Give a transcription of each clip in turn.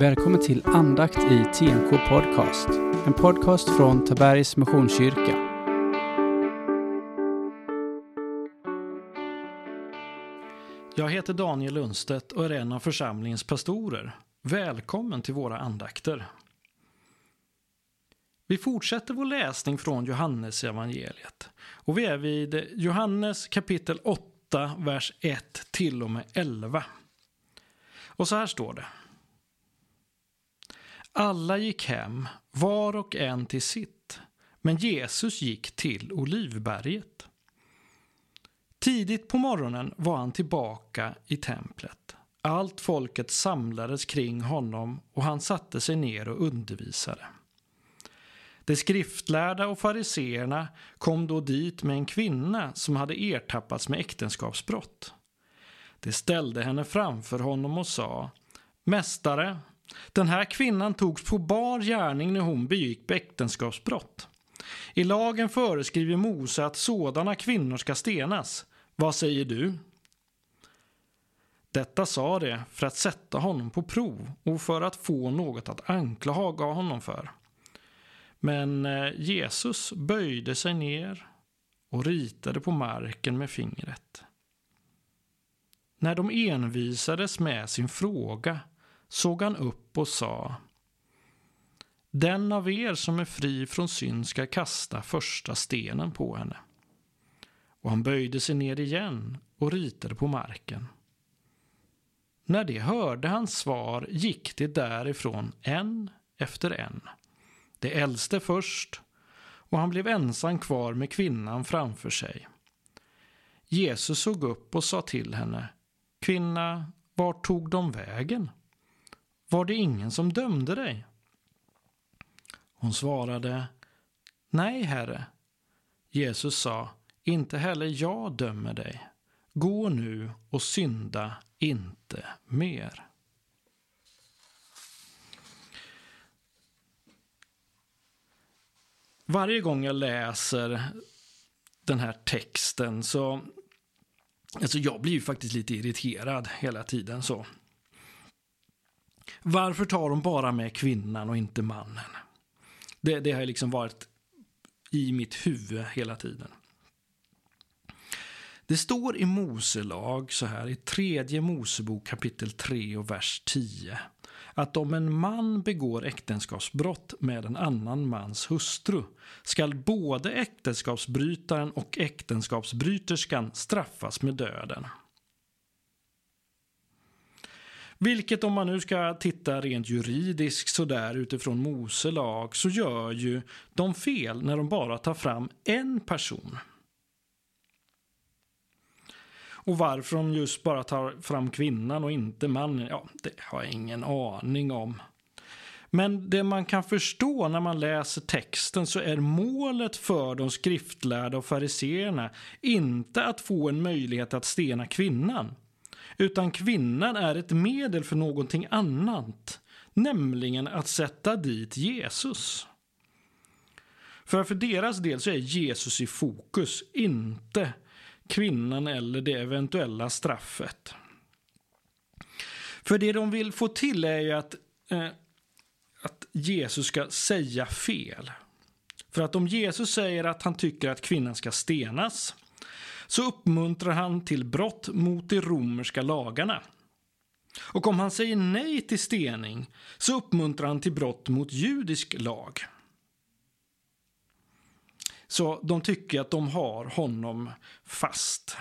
Välkommen till andakt i TNK Podcast. En podcast från Tabergs Missionskyrka. Jag heter Daniel Lundstedt och är en av församlingens pastorer. Välkommen till våra andakter. Vi fortsätter vår läsning från Johannes evangeliet och vi är vid Johannes kapitel 8, vers 1 till och med 11. Och så här står det. Alla gick hem, var och en till sitt, men Jesus gick till Olivberget. Tidigt på morgonen var han tillbaka i templet. Allt folket samlades kring honom och han satte sig ner och undervisade. De skriftlärda och fariseerna kom då dit med en kvinna som hade ertappats med äktenskapsbrott. De ställde henne framför honom och sa Mästare, den här kvinnan togs på bar gärning när hon begick äktenskapsbrott. I lagen föreskriver Mose att sådana kvinnor ska stenas. Vad säger du? Detta sa det för att sätta honom på prov och för att få något att anklaga honom för. Men eh, Jesus böjde sig ner och ritade på marken med fingret. När de envisades med sin fråga såg han upp och sa Den av er som är fri från synd ska kasta första stenen på henne. Och han böjde sig ner igen och ritade på marken. När de hörde hans svar gick de därifrån en efter en. Det äldste först och han blev ensam kvar med kvinnan framför sig. Jesus såg upp och sa till henne Kvinna, vart tog de vägen? Var det ingen som dömde dig? Hon svarade Nej, herre. Jesus sa Inte heller jag dömer dig. Gå nu och synda inte mer. Varje gång jag läser den här texten så... Alltså jag blir ju faktiskt lite irriterad hela tiden så. Varför tar de bara med kvinnan och inte mannen? Det, det har liksom varit i mitt huvud hela tiden. Det står i Moselag så här i tredje Mosebok kapitel 3 och vers 10 att om en man begår äktenskapsbrott med en annan mans hustru skall både äktenskapsbrytaren och äktenskapsbryterskan straffas med döden. Vilket om man nu ska titta rent juridiskt sådär utifrån Mose lag så gör ju de fel när de bara tar fram en person. Och varför de just bara tar fram kvinnan och inte mannen, ja, det har jag ingen aning om. Men det man kan förstå när man läser texten så är målet för de skriftlärda och fariseerna inte att få en möjlighet att stena kvinnan. Utan kvinnan är ett medel för någonting annat. Nämligen att sätta dit Jesus. För för deras del så är Jesus i fokus, inte kvinnan eller det eventuella straffet. För det de vill få till är ju att, eh, att Jesus ska säga fel. För att om Jesus säger att han tycker att kvinnan ska stenas så uppmuntrar han till brott mot de romerska lagarna. Och om han säger nej till stening så uppmuntrar han till brott mot judisk lag. Så de tycker att de har honom fast.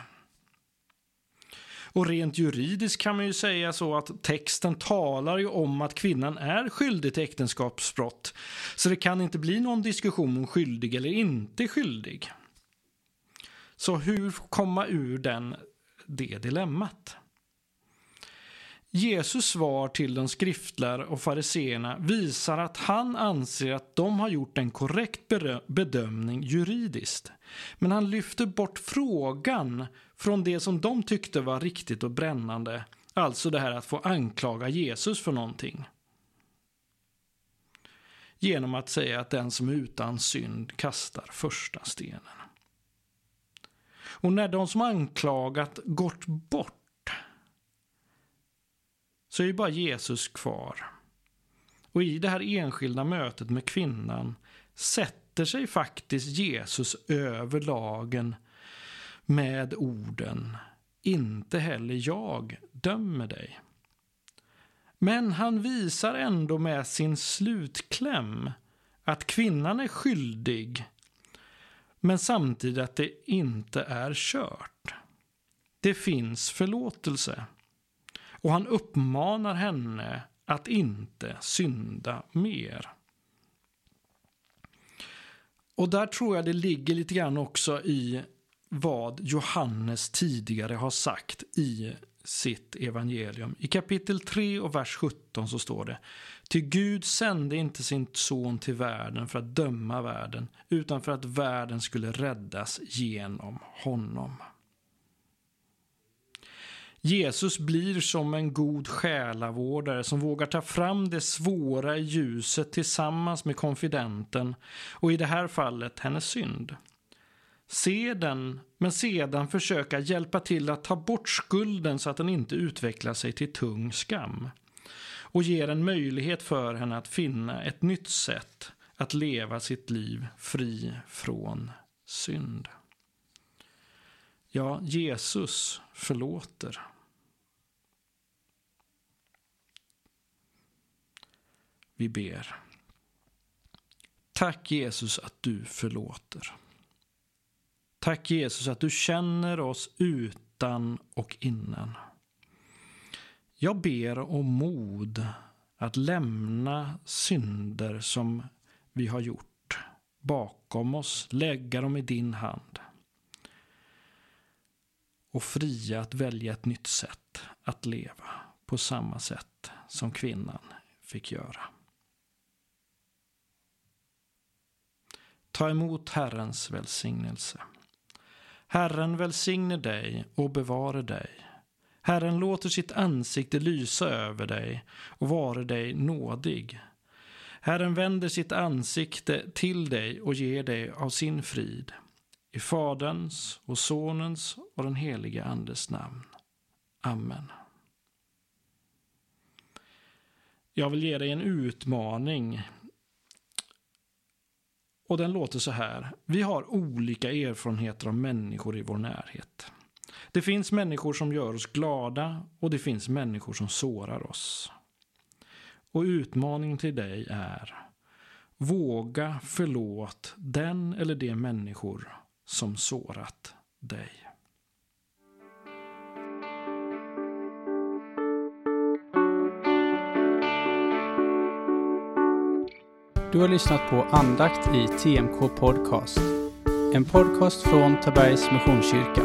Och rent juridiskt kan man ju säga så att texten talar ju om att kvinnan är skyldig till äktenskapsbrott. Så det kan inte bli någon diskussion om skyldig eller inte skyldig. Så hur komma ur den, det dilemmat? Jesus svar till de skriftlärare och fariseerna visar att han anser att de har gjort en korrekt bedömning juridiskt. Men han lyfter bort frågan från det som de tyckte var riktigt och brännande. Alltså det här att få anklaga Jesus för någonting. Genom att säga att den som är utan synd kastar första stenen. Och när de som anklagat gått bort så är ju bara Jesus kvar. Och i det här enskilda mötet med kvinnan sätter sig faktiskt Jesus över lagen med orden Inte heller jag dömer dig. Men han visar ändå med sin slutkläm att kvinnan är skyldig men samtidigt att det inte är kört. Det finns förlåtelse. Och han uppmanar henne att inte synda mer. Och där tror jag det ligger lite grann också i vad Johannes tidigare har sagt i sitt evangelium. I kapitel 3 och vers 17 så står det Ty Gud sände inte sin son till världen för att döma världen utan för att världen skulle räddas genom honom. Jesus blir som en god själavårdare som vågar ta fram det svåra i ljuset tillsammans med konfidenten och i det här fallet hennes synd. Se den, men sedan försöka hjälpa till att ta bort skulden så att den inte utvecklar sig till tung skam. Och ger en möjlighet för henne att finna ett nytt sätt att leva sitt liv fri från synd. Ja, Jesus förlåter. Vi ber. Tack Jesus att du förlåter. Tack Jesus att du känner oss utan och innan. Jag ber om mod att lämna synder som vi har gjort bakom oss, lägga dem i din hand. Och fria att välja ett nytt sätt att leva på samma sätt som kvinnan fick göra. Ta emot Herrens välsignelse. Herren välsigne dig och bevare dig. Herren låter sitt ansikte lysa över dig och vare dig nådig. Herren vänder sitt ansikte till dig och ger dig av sin frid. I Faderns och Sonens och den helige Andes namn. Amen. Jag vill ge dig en utmaning och den låter så här. Vi har olika erfarenheter av människor i vår närhet. Det finns människor som gör oss glada och det finns människor som sårar oss. Och utmaningen till dig är Våga förlåt den eller de människor som sårat dig. Du har lyssnat på andakt i TMK Podcast. En podcast från Tabergs Missionskyrka.